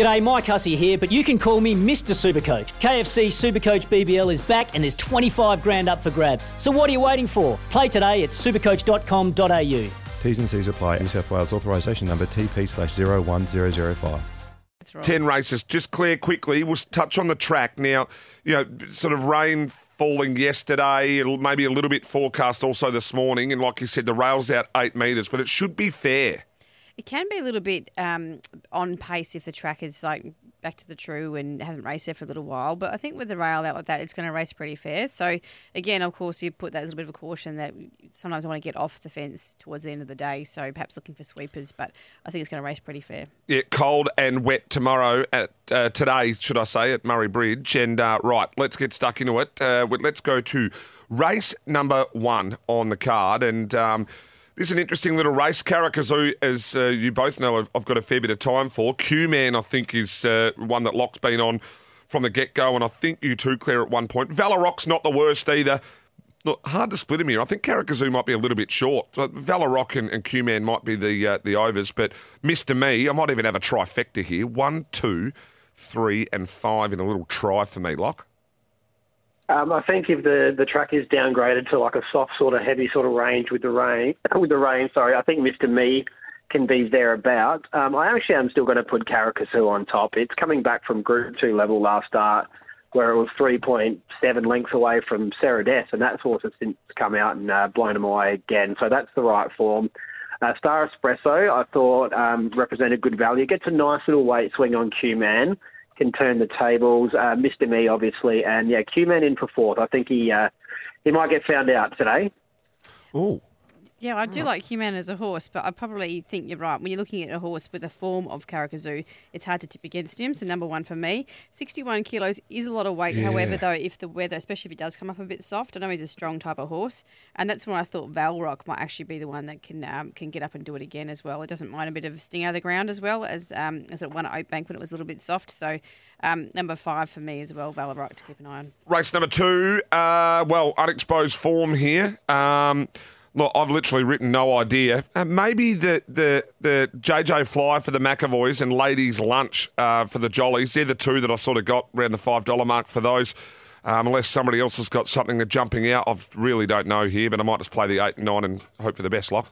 G'day, Mike Hussey here, but you can call me Mr. Supercoach. KFC Supercoach BBL is back and there's 25 grand up for grabs. So what are you waiting for? Play today at supercoach.com.au. T's and C's apply. New South Wales authorisation number TP slash 01005. That's right. 10 races. Just clear quickly. We'll touch on the track now. You know, sort of rain falling yesterday, maybe a little bit forecast also this morning. And like you said, the rail's out eight metres, but it should be fair. It can be a little bit um, on pace if the track is like back to the true and hasn't raced there for a little while. But I think with the rail out like that, it's going to race pretty fair. So again, of course, you put that a bit of a caution that sometimes I want to get off the fence towards the end of the day. So perhaps looking for sweepers, but I think it's going to race pretty fair. Yeah, cold and wet tomorrow at uh, today, should I say, at Murray Bridge. And uh, right, let's get stuck into it. Uh, let's go to race number one on the card. And um, this is an interesting little race. Karakazoo, as uh, you both know, I've, I've got a fair bit of time for. Q Man, I think, is uh, one that Locke's been on from the get go. And I think you too, Claire, at one point. Valoroc's not the worst either. Look, hard to split him here. I think Karakazoo might be a little bit short. So Valorock and, and Q Man might be the uh, the overs, but Mr. Me, I might even have a trifecta here. One, two, three, and five in a little try for me, Lock. Um, I think if the, the track is downgraded to like a soft sort of heavy sort of range with the rain, with the rain, sorry, I think Mr. Me can be thereabout. Um, I actually am still going to put Karakazoo on top. It's coming back from Group 2 level last start where it was 3.7 lengths away from Sarah Death, and that horse has since come out and uh, blown them away again. So that's the right form. Uh, Star Espresso, I thought, um, represented good value. Gets a nice little weight swing on Q-Man can turn the tables. Uh, Mr. Me, obviously, and yeah, Q-Man in for fourth. I think he uh, he might get found out today. Oh, Yeah, I do like Human as a horse, but I probably think you're right. When you're looking at a horse with a form of Karakazoo, it's hard to tip against him. So number one for me, 61 kilos is a lot of weight. However, though, if the weather, especially if it does come up a bit soft, I know he's a strong type of horse, and that's when I thought Valrock might actually be the one that can um, can get up and do it again as well. It doesn't mind a bit of a sting out of the ground as well as um, as it won at Oakbank when it was a little bit soft. So um, number five for me as well, Valrock to keep an eye on. race number two. Uh, well, unexposed form here. Um, look, I've literally written no idea. Uh, maybe the, the the JJ Fly for the McAvoys and Ladies Lunch uh, for the Jollies. They're the two that I sort of got around the five dollar mark for those. Um, unless somebody else has got something that jumping out, I really don't know here. But I might just play the eight and nine and hope for the best. Lock.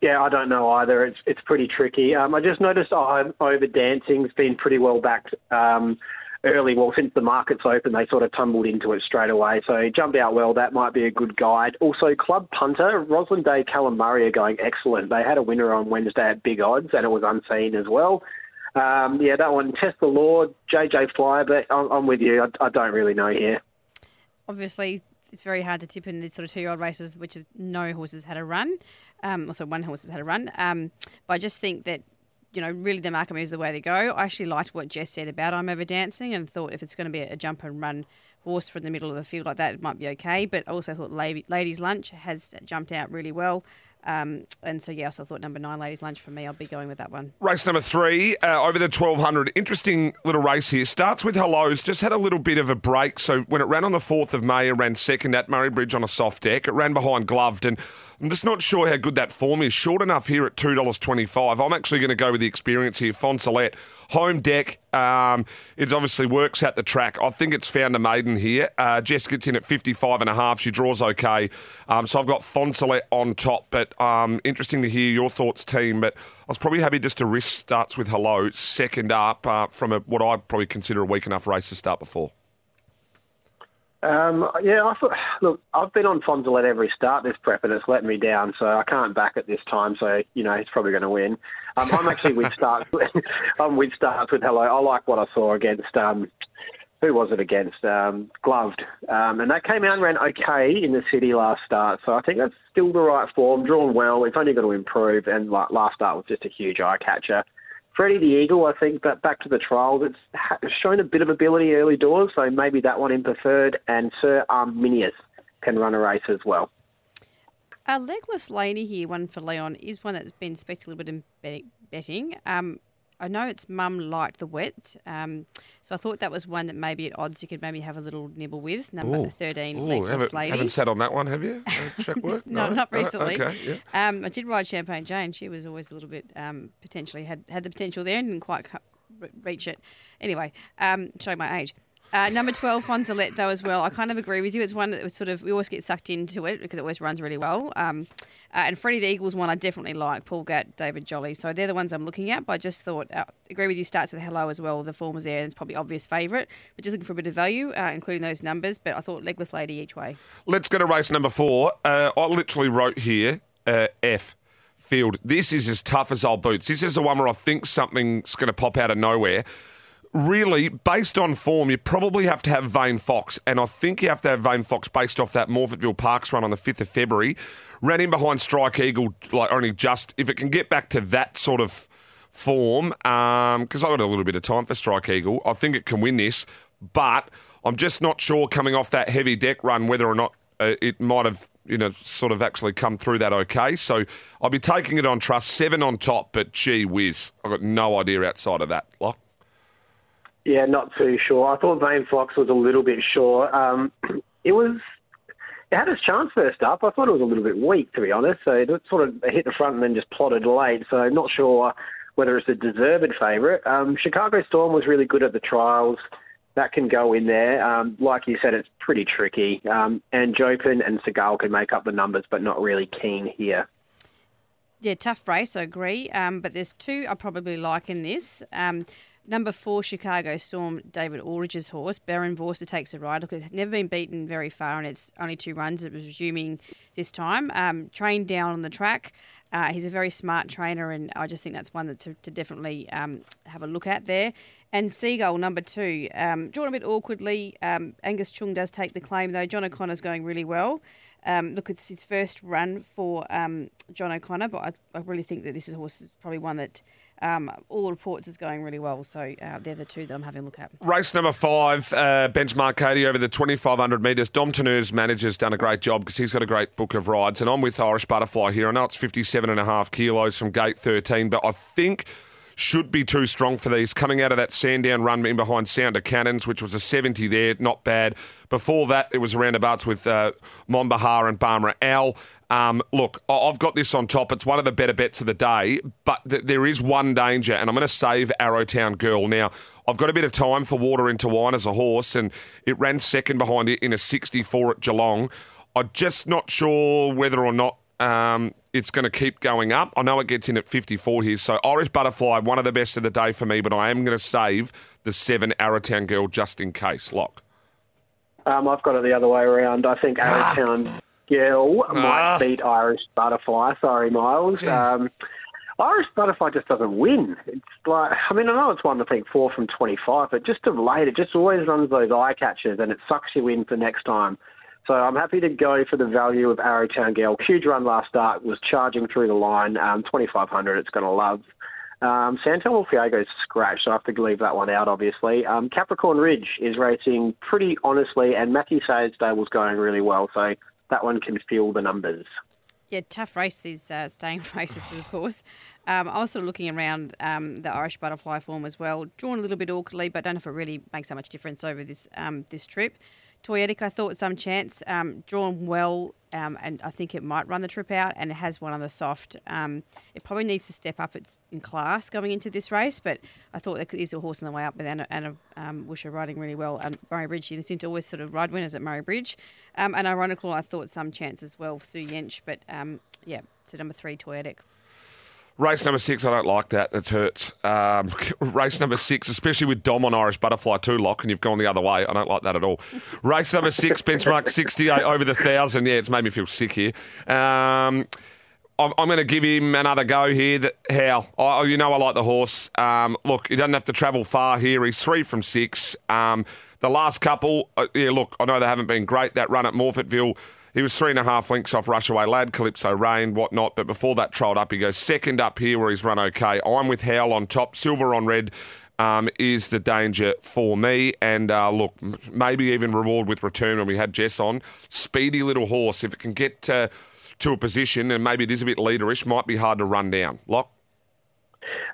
Yeah, I don't know either. It's it's pretty tricky. Um, I just noticed I'm over dancing's been pretty well backed um, early. Well, since the markets open, they sort of tumbled into it straight away. So he jumped out well. That might be a good guide. Also, Club Punter, Roslyn Day, Callum Murray are going excellent. They had a winner on Wednesday at big odds, and it was unseen as well. Um, yeah, that one. Test the Lord, JJ Flyer, but I'm, I'm with you. I, I don't really know here. obviously it's very hard to tip in these sort of two-year-old races, which no horses had a run. Um, also, one horse has had a run. Um, but I just think that you know, really the Markham is the way to go. I actually liked what Jess said about I'm over dancing, and thought if it's going to be a jump and run horse from the middle of the field like that, it might be okay. But I also thought La- Ladies Lunch has jumped out really well. Um, and so, yeah, I thought number nine, Ladies Lunch, for me, I'll be going with that one. Race number three, uh, over the 1200. Interesting little race here. Starts with hellos, just had a little bit of a break. So when it ran on the 4th of May, it ran second at Murray Bridge on a soft deck. It ran behind Gloved, and I'm just not sure how good that form is. Short enough here at $2.25. I'm actually going to go with the experience here. Fonsalette, home deck. Um, it obviously works at the track. I think it's found a maiden here. Uh, Jess gets in at 55 and a half. She draws okay. Um, so I've got Fonsalette on top, but um, interesting to hear your thoughts, team. But I was probably happy just to risk starts with hello, second up uh, from a, what I probably consider a weak enough race to start before. Um, yeah, I thought, look, I've been on Fonzolette every start this prep and it's let me down, so I can't back it this time. So you know, he's probably going to win. Um, I'm actually with starts. I'm with starts with hello. I like what I saw against. Um, who was it against? Um, Gloved, um, and that came out and ran okay in the city last start. So I think that's still the right form, drawn well. It's only going to improve, and last start was just a huge eye catcher. Freddie the Eagle, I think, but back to the trials, it's shown a bit of ability early doors, so maybe that one in preferred. And Sir Arminius can run a race as well. A legless lady here, one for Leon, is one that's been expected a little bit in bet- betting. Um, I know its mum liked the wet, um, so I thought that was one that maybe at odds you could maybe have a little nibble with. Number Ooh. 13, Ooh, legless haven't, lady. haven't sat on that one, have you? Uh, check work? No, not No? recently. okay, yeah. Um, I did ride Champagne Jane. She was always a little bit um, potentially had had the potential there and didn't quite reach it. Anyway, um, showing my age. Uh, number 12, Fonzalette, though, as well. I kind of agree with you. It's one that sort of, we always get sucked into it because it always runs really well. Um, uh, and Freddie the Eagles one I definitely like, Paul Gatt, David Jolly. So they're the ones I'm looking at. But I just thought, uh, agree with you, starts with hello as well. The form was there and it's probably obvious favourite. But just looking for a bit of value, uh, including those numbers. But I thought Legless Lady each way. Let's go to race number four. Uh, I literally wrote here uh, F field. This is as tough as old boots. This is the one where I think something's going to pop out of nowhere. Really, based on form, you probably have to have Vane Fox, and I think you have to have Vane Fox based off that Morphettville Parks run on the fifth of February. Ran in behind Strike Eagle, like only just if it can get back to that sort of form, because I've got a little bit of time for Strike Eagle. I think it can win this, but I'm just not sure coming off that heavy deck run whether or not uh, it might have you know sort of actually come through that okay. So I'll be taking it on trust, seven on top, but gee whiz, I've got no idea outside of that. Lock. Yeah, not too sure. I thought Vane Fox was a little bit sure. Um, it was. It had its chance first up. I thought it was a little bit weak, to be honest. So it sort of hit the front and then just plotted late. So not sure whether it's a deserved favourite. Um, Chicago Storm was really good at the trials. That can go in there. Um, like you said, it's pretty tricky. Um, and Jopin and Seagal can make up the numbers, but not really keen here. Yeah, tough race, I agree. Um, but there's two I probably like in this. Um, number four, Chicago Storm, David Aldridge's horse. Barend Vorster takes a ride. Look, it's never been beaten very far, and it's only two runs. It was resuming this time. Um, trained down on the track. Uh, he's a very smart trainer, and I just think that's one that to, to definitely um, have a look at there. And Seagull, number two, um, drawn a bit awkwardly. Um, Angus Chung does take the claim, though. John O'Connor's going really well. Um, look, it's his first run for um, John O'Connor, but I, I, really think that this is horse is probably one that um, all reports is going really well. So uh, they're the two that I'm having a look at. Race number five, uh, Benchmark Katie over the 2,500 metres. Dom Tourneur's manager's done a great job because he's got a great book of rides. And I'm with Irish Butterfly here. I know it's 57 and a half kilos from gate 13, but I think should be too strong for these. Coming out of that Sandown run in behind Sounder Cannons, which was a 70 there, not bad. Before that, it was roundabouts with uh, Monbahar and Barmera Al. Um, look, I've got this on top. It's one of the better bets of the day, but th- there is one danger, and I'm going to save Arrowtown Girl. Now, I've got a bit of time for Water into Wine as a horse, and it ran second behind it in a 64 at Geelong. I'm just not sure whether or not um, it's going to keep going up. I know it gets in at 54 here. So Irish Butterfly, one of the best of the day for me, but I am going to save the seven Arrowtown girl just in case. Lock. Um, I've got it the other way around. I think Ah. Arrowtown girl Ah. might beat Irish Butterfly. Sorry, Miles. Um, Irish Butterfly just doesn't win. It's like, I mean, I know it's one, I think, four from 25, but just of late, it just always runs those eye catchers and it sucks you in for next time. So I'm happy to go for the value of Arrowtown Girl. Huge run last start, was charging through the line. Um, 2,500, it's going to love. Um, Santel Fiego's scratched, so I have to leave that one out, obviously. Um, Capricorn Ridge is racing pretty honestly, and Matthew Sayers Stable's going really well, so that one can feel the numbers. Yeah, tough race, these uh, staying races, of course. Um, I was sort of looking around um, the Irish butterfly form as well. Drawn a little bit awkwardly, but I don't know if it really makes that much difference over this um, this trip. Toyetic, I thought some chance, um, drawn well, um, and I think it might run the trip out, and it has one on the soft. Um, it probably needs to step up its in class going into this race, but I thought there is a horse on the way up, with Anna, Anna um, Wisher riding really well. Um, Murray Bridge, she seems to always sort of ride winners at Murray Bridge. Um, and ironical, I thought some chance as well Sue Yench, but um, yeah, so number three, Toyetic. Race number six, I don't like that. That hurts. Um, race number six, especially with Dom on Irish Butterfly 2 lock, and you've gone the other way. I don't like that at all. race number six, benchmark 68 over the 1,000. Yeah, it's made me feel sick here. Um, I'm, I'm going to give him another go here. That, how? Oh, you know I like the horse. Um, look, he doesn't have to travel far here. He's three from six. Um, the last couple, uh, yeah, look, I know they haven't been great. That run at Morphettville, he was three and a half links off Rushaway Lad, Calypso Rain, whatnot. But before that trolled up, he goes second up here where he's run okay. I'm with Howl on top, silver on red. Um, is the danger for me. And uh, look, maybe even reward with return when we had Jess on. Speedy little horse. If it can get uh, to a position and maybe it is a bit leaderish, might be hard to run down. Lock.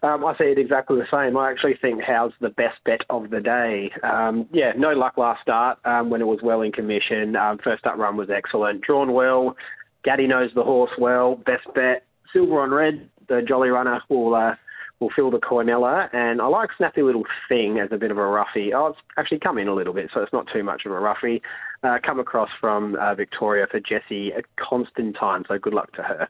Um, I see it exactly the same. I actually think How's the best bet of the day. Um, yeah, no luck last start um, when it was well in commission. Um, first up run was excellent. Drawn well. Gaddy knows the horse well. Best bet. Silver on red. The Jolly Runner will uh, will fill the quinella. And I like Snappy Little Thing as a bit of a roughie. Oh, it's actually come in a little bit, so it's not too much of a roughie. Uh, come across from uh, Victoria for Jessie Constantine, so good luck to her.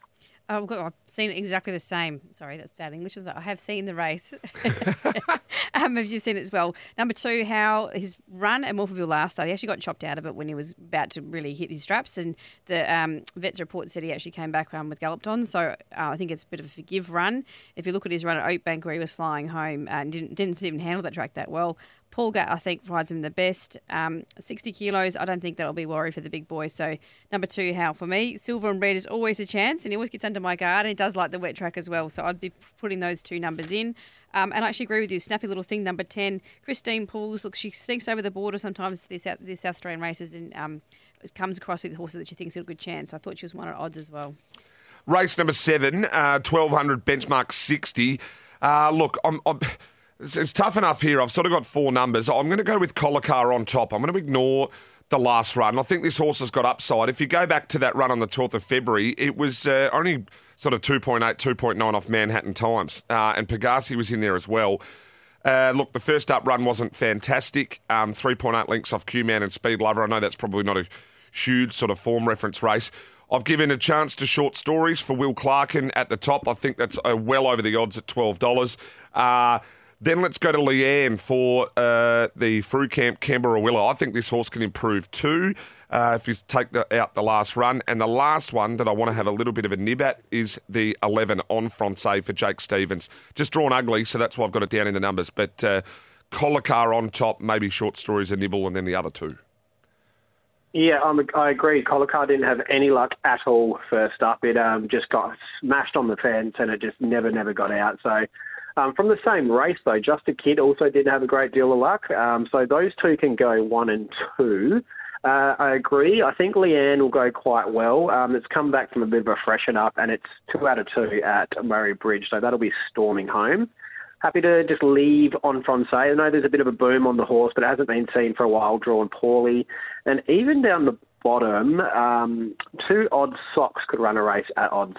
Oh, look, I've seen exactly the same. Sorry, that's bad English. Was I have seen the race. um, have you seen it as well? Number two, how his run at Morphettville last start, he actually got chopped out of it when he was about to really hit his straps, and the um, vets report said he actually came back um, with galloped on. So uh, I think it's a bit of a forgive run. If you look at his run at Oakbank, where he was flying home and didn't didn't even handle that track that well. Paul Gatt, I think, provides him the best. Um, 60 kilos, I don't think that'll be worry for the big boy. So, number two, How for me. Silver and red is always a chance, and he always gets under my guard, and he does like the wet track as well. So, I'd be putting those two numbers in. Um, and I actually agree with you. Snappy little thing, number 10. Christine Pools, look, she sneaks over the border sometimes to the South, the South Australian races and um, comes across with horses that she thinks got a good chance. I thought she was one at odds as well. Race number seven, uh, 1200 benchmark 60. Uh, look, I'm, I'm it's, it's, tough enough here. I've sort of got four numbers. I'm going to go with Colicar on top. I'm going to ignore the last run. I think this horse has got upside. If you go back to that run on the 12th of February, it was uh, only sort of 2.8, 2.9 off Manhattan Times. Uh, and Pegasi was in there as well. Uh, look, the first up run wasn't fantastic. Um, 3.8 links off Q Man and Speed Lover. I know that's probably not a huge sort of form reference race. I've given a chance to short stories for Will Clarken at the top. I think that's uh, well over the odds at $12. Then let's go to Leanne for uh, the Fru Camp Canberra Willow. I think this horse can improve too. Uh, if you take the, out the last run. And the last one that I want to have a little bit of a nib at is the 11 on Francais for Jake Stevens. Just drawn ugly, so that's why I've got it down in the numbers. But uh, Colicar on top, maybe short stories a nibble, and then the other two. Yeah, I'm, I agree. Colicar didn't have any luck at all first up. It um, just got smashed on the fence and it just never, never got out. So um, from the same race, though, Just a Kid also didn't have a great deal of luck. Um, so those two can go one and two. Uh, I agree. I think Leanne will go quite well. Um, it's come back from a bit of a freshen up, and it's two out of two at Murray Bridge, so that'll be storming home. Happy to just leave on Francais. I know there's a bit of a boom on the horse, but it hasn't been seen for a while, drawn poorly. And even down the bottom, um, two odd socks could run a race at odds.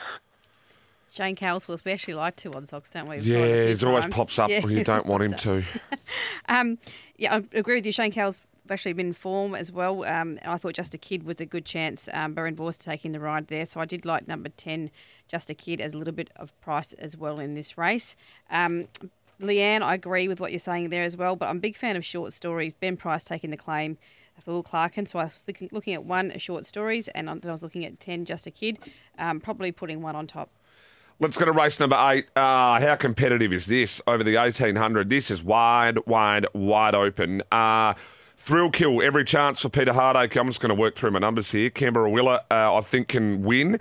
Shane Cowles, we actually like two odd socks, don't we? yeah, it always pops up yeah, where you don't want him to. um, yeah, I agree with you. Shane Cowles actually been in form as well. Um, I thought Just a Kid was a good chance. Um, Baron Vorst taking the ride there. So I did like number 10, Just a Kid, as a little bit of price as well in this race. Um, Leanne, I agree with what you're saying there as well, but I'm a big fan of short stories. Ben Price taking the claim for Will Clarken. So I was looking at one, short stories, and I was looking at 10, Just a Kid, um, probably putting one on top. Let's go to race number eight. Uh, how competitive is this over the 1800? This is wide, wide, wide open. Uh, thrill kill, every chance for Peter Hardacre. I'm just going to work through my numbers here. Canberra Willa, uh, I think, can win.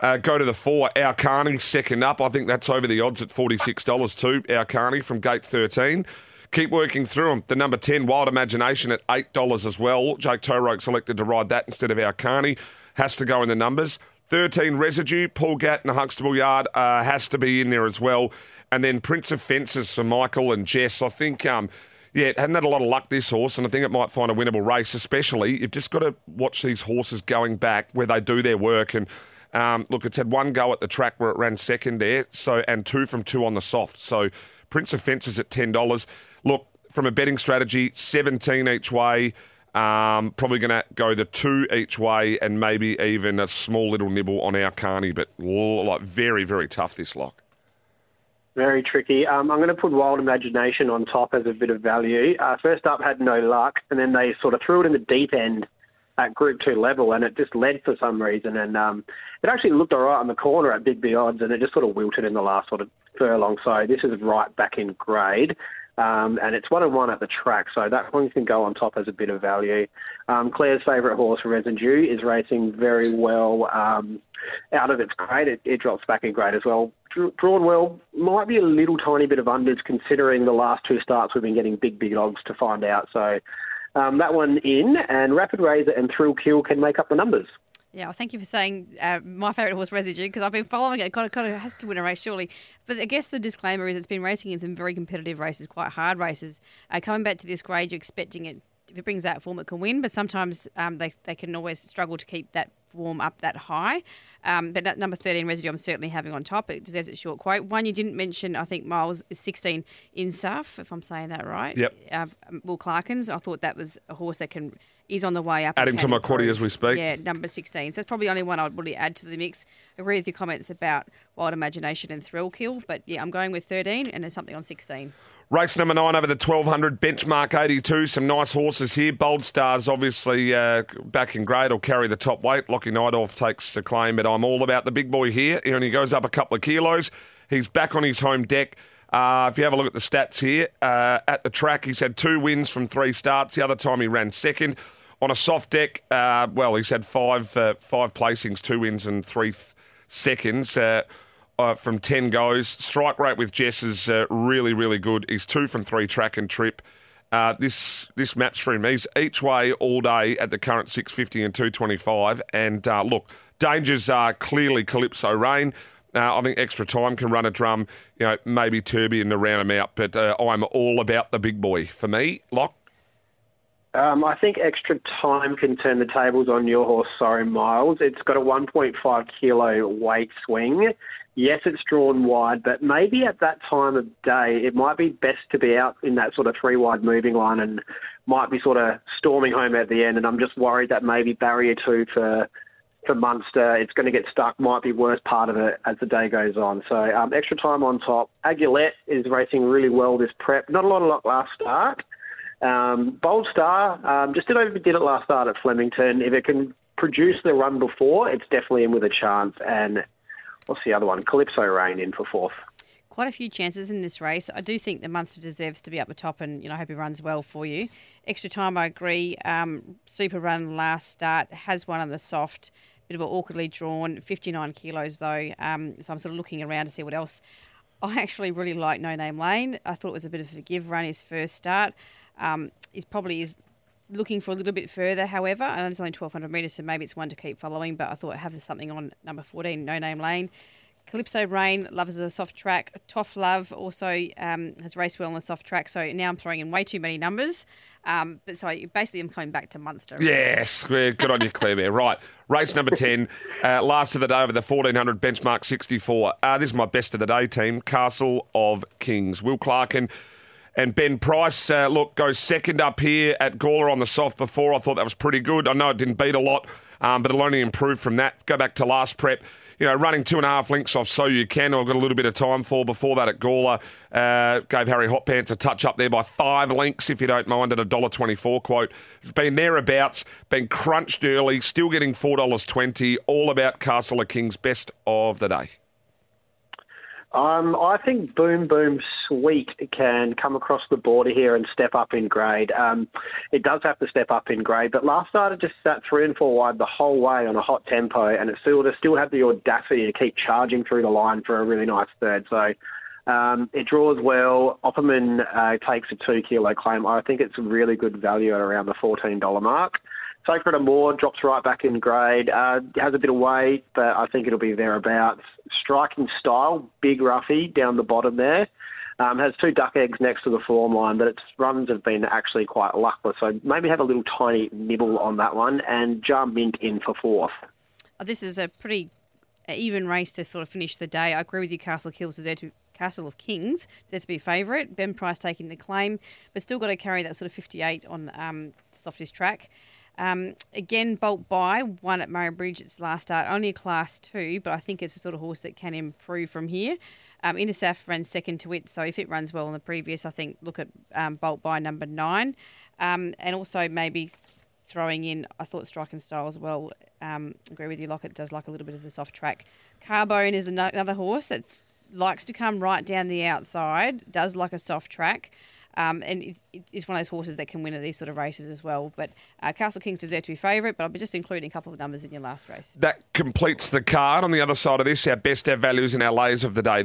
Uh, go to the four. Our Carney, second up. I think that's over the odds at $46 too. Our Carney from gate 13. Keep working through them. The number 10, Wild Imagination, at $8 as well. Jake Toeroek selected to ride that instead of our Carney. Has to go in the numbers. 13 residue. Paul Gatt in the Huxtable Yard uh, has to be in there as well. And then Prince of Fences for Michael and Jess. I think, um, yeah, hadn't had a lot of luck this horse, and I think it might find a winnable race. Especially, you've just got to watch these horses going back where they do their work. And um, look, it's had one go at the track where it ran second there, so and two from two on the soft. So Prince of Fences at ten dollars. Look, from a betting strategy, seventeen each way. Um, probably going to go the two each way and maybe even a small little nibble on our carney, but like very, very tough this lock. Very tricky. Um, I'm going to put Wild Imagination on top as a bit of value. Uh, first up had no luck, and then they sort of threw it in the deep end at Group 2 level, and it just led for some reason. And um, it actually looked all right on the corner at Big B odds, and it just sort of wilted in the last sort of furlong. So this is right back in grade. Um, and it's one and one at the track, so that one can go on top as a bit of value. Um, Claire's favourite horse, Residue, is racing very well um, out of its grade. It, it, drops back in grade as well. Drawn well, might be a little tiny bit of unders considering the last two starts we've been getting big, big dogs to find out. So um, that one in, and Rapid Razor and Thrill Kill can make up the numbers. Yeah, well, thank you for saying uh, my favourite horse, Residue, because I've been following it. Kind of, kind of has to win a race, surely. But I guess the disclaimer is it's been racing in some very competitive races, quite hard races. Uh, coming back to this grade, you're expecting it. If it brings that form, it can win. But sometimes um, they they can always struggle to keep that form up that high. Um, but number 13, Residue, I'm certainly having on top. It deserves its short quote. One you didn't mention, I think Miles is 16 Insaf, if I'm saying that right. Yep. Uh, Will Clarkens. I thought that was a horse that can is on the way up. Adding to my quaddy as we speak. Yeah, number 16. So that's probably the only one I'd really add to the mix. Agree with your comments about Wild Imagination and Thrill Kill, but yeah, I'm going with 13 and there's something on 16. Race number nine over the 1200, benchmark 82. Some nice horses here. Bold Stars, obviously, uh, back in grade, will carry the top weight. Lockie Neindorf takes the claim, but I'm all about the big boy here. And he only goes up a couple of kilos. He's back on his home deck. Uh, if you have a look at the stats here, uh, at the track, he's had two wins from three starts. The other time he ran second. On a soft deck, uh, well, he's had five uh, five placings, two wins and three th- seconds. Uh, uh, from 10 goes. Strike rate with Jess is uh, really, really good. He's two from three track and trip. Uh, this this maps for him. He's each way all day at the current 650 and 225. And uh, look, dangers are clearly Calypso Rain. I think extra time can run a drum, you know, maybe Turby and to round him out. But I'm all about the big boy. For me, Lock, Um, I think extra time can turn the tables on your horse, sorry, Miles. It's got a 1.5 kilo weight swing. Yes, it's drawn wide, but maybe at that time of day, it might be best to be out in that sort of three wide moving line and might be sort of storming home at the end. And I'm just worried that maybe barrier two for for Munster, it's going to get stuck, might be worst part of it as the day goes on. So um, extra time on top. Aguilette is racing really well this prep. Not a lot of luck last start. Um, Bold Star um, just did overdid it last start at Flemington. If it can produce the run before, it's definitely in with a chance. And what's the other one? Calypso Rain in for fourth. Quite a few chances in this race. I do think the Munster deserves to be up the top, and you know, I hope he runs well for you. Extra time, I agree. Um, super run last start has one on the soft, bit of an awkwardly drawn, 59 kilos though. Um, so I'm sort of looking around to see what else. I actually really like No Name Lane. I thought it was a bit of a give run his first start. Um, he's probably is looking for a little bit further, however. I know it's only 1,200 metres, so maybe it's one to keep following, but I thought I'd have something on number 14, No Name Lane. Calypso Rain loves the soft track. Toff Love also um, has raced well on the soft track, so now I'm throwing in way too many numbers. Um, but so basically, I'm coming back to Munster. Yes, good on you, Claire. There, right. Race number ten, uh, last of the day over the fourteen hundred benchmark sixty four. Uh, this is my best of the day team, Castle of Kings. Will Clarken and Ben Price. Uh, look, goes second up here at Gawler on the soft. Before I thought that was pretty good. I know it didn't beat a lot, um, but it'll only improve from that. Go back to last prep. You know, running two and a half links off so you can. I've got a little bit of time for. Before that at Gawler, uh, gave Harry Hotpants a touch up there by five links, if you don't mind, at a dollar twenty-four quote. It's been thereabouts, been crunched early, still getting four dollars twenty. All about Castle of Kings, best of the day. Um, I think Boom Boom Sweet can come across the border here and step up in grade. Um, it does have to step up in grade, but last start it just sat three and four wide the whole way on a hot tempo, and it still to still have the audacity to keep charging through the line for a really nice third. So um, it draws well. Opperman uh, takes a two kilo claim. I think it's really good value at around the fourteen dollar mark. Sacred Amore drops right back in grade. Uh, has a bit of weight, but I think it'll be thereabouts. Striking style, big roughy down the bottom there. Um, has two duck eggs next to the form line, but its runs have been actually quite luckless. So maybe have a little tiny nibble on that one and jump mint in for fourth. Oh, this is a pretty even race to sort of finish the day. I agree with you, Castle Kills is there to Castle of Kings there to be favourite. Ben Price taking the claim, but still got to carry that sort of 58 on um, softest track. Um, again, Bolt by one at Murray Bridge. Its last start, only a class two, but I think it's a sort of horse that can improve from here. Um, Intersaf ran second to it, so if it runs well in the previous, I think look at um, Bolt by number nine, um, and also maybe throwing in. I thought striking style as well. Um, agree with you, Lockett does like a little bit of the soft track. Carbone is another horse that likes to come right down the outside, does like a soft track. Um, and it, it's one of those horses that can win at these sort of races as well. But uh, Castle Kings deserve to be favourite, but I'll be just including a couple of numbers in your last race. That completes the card. On the other side of this, our best ever values and our layers of the day.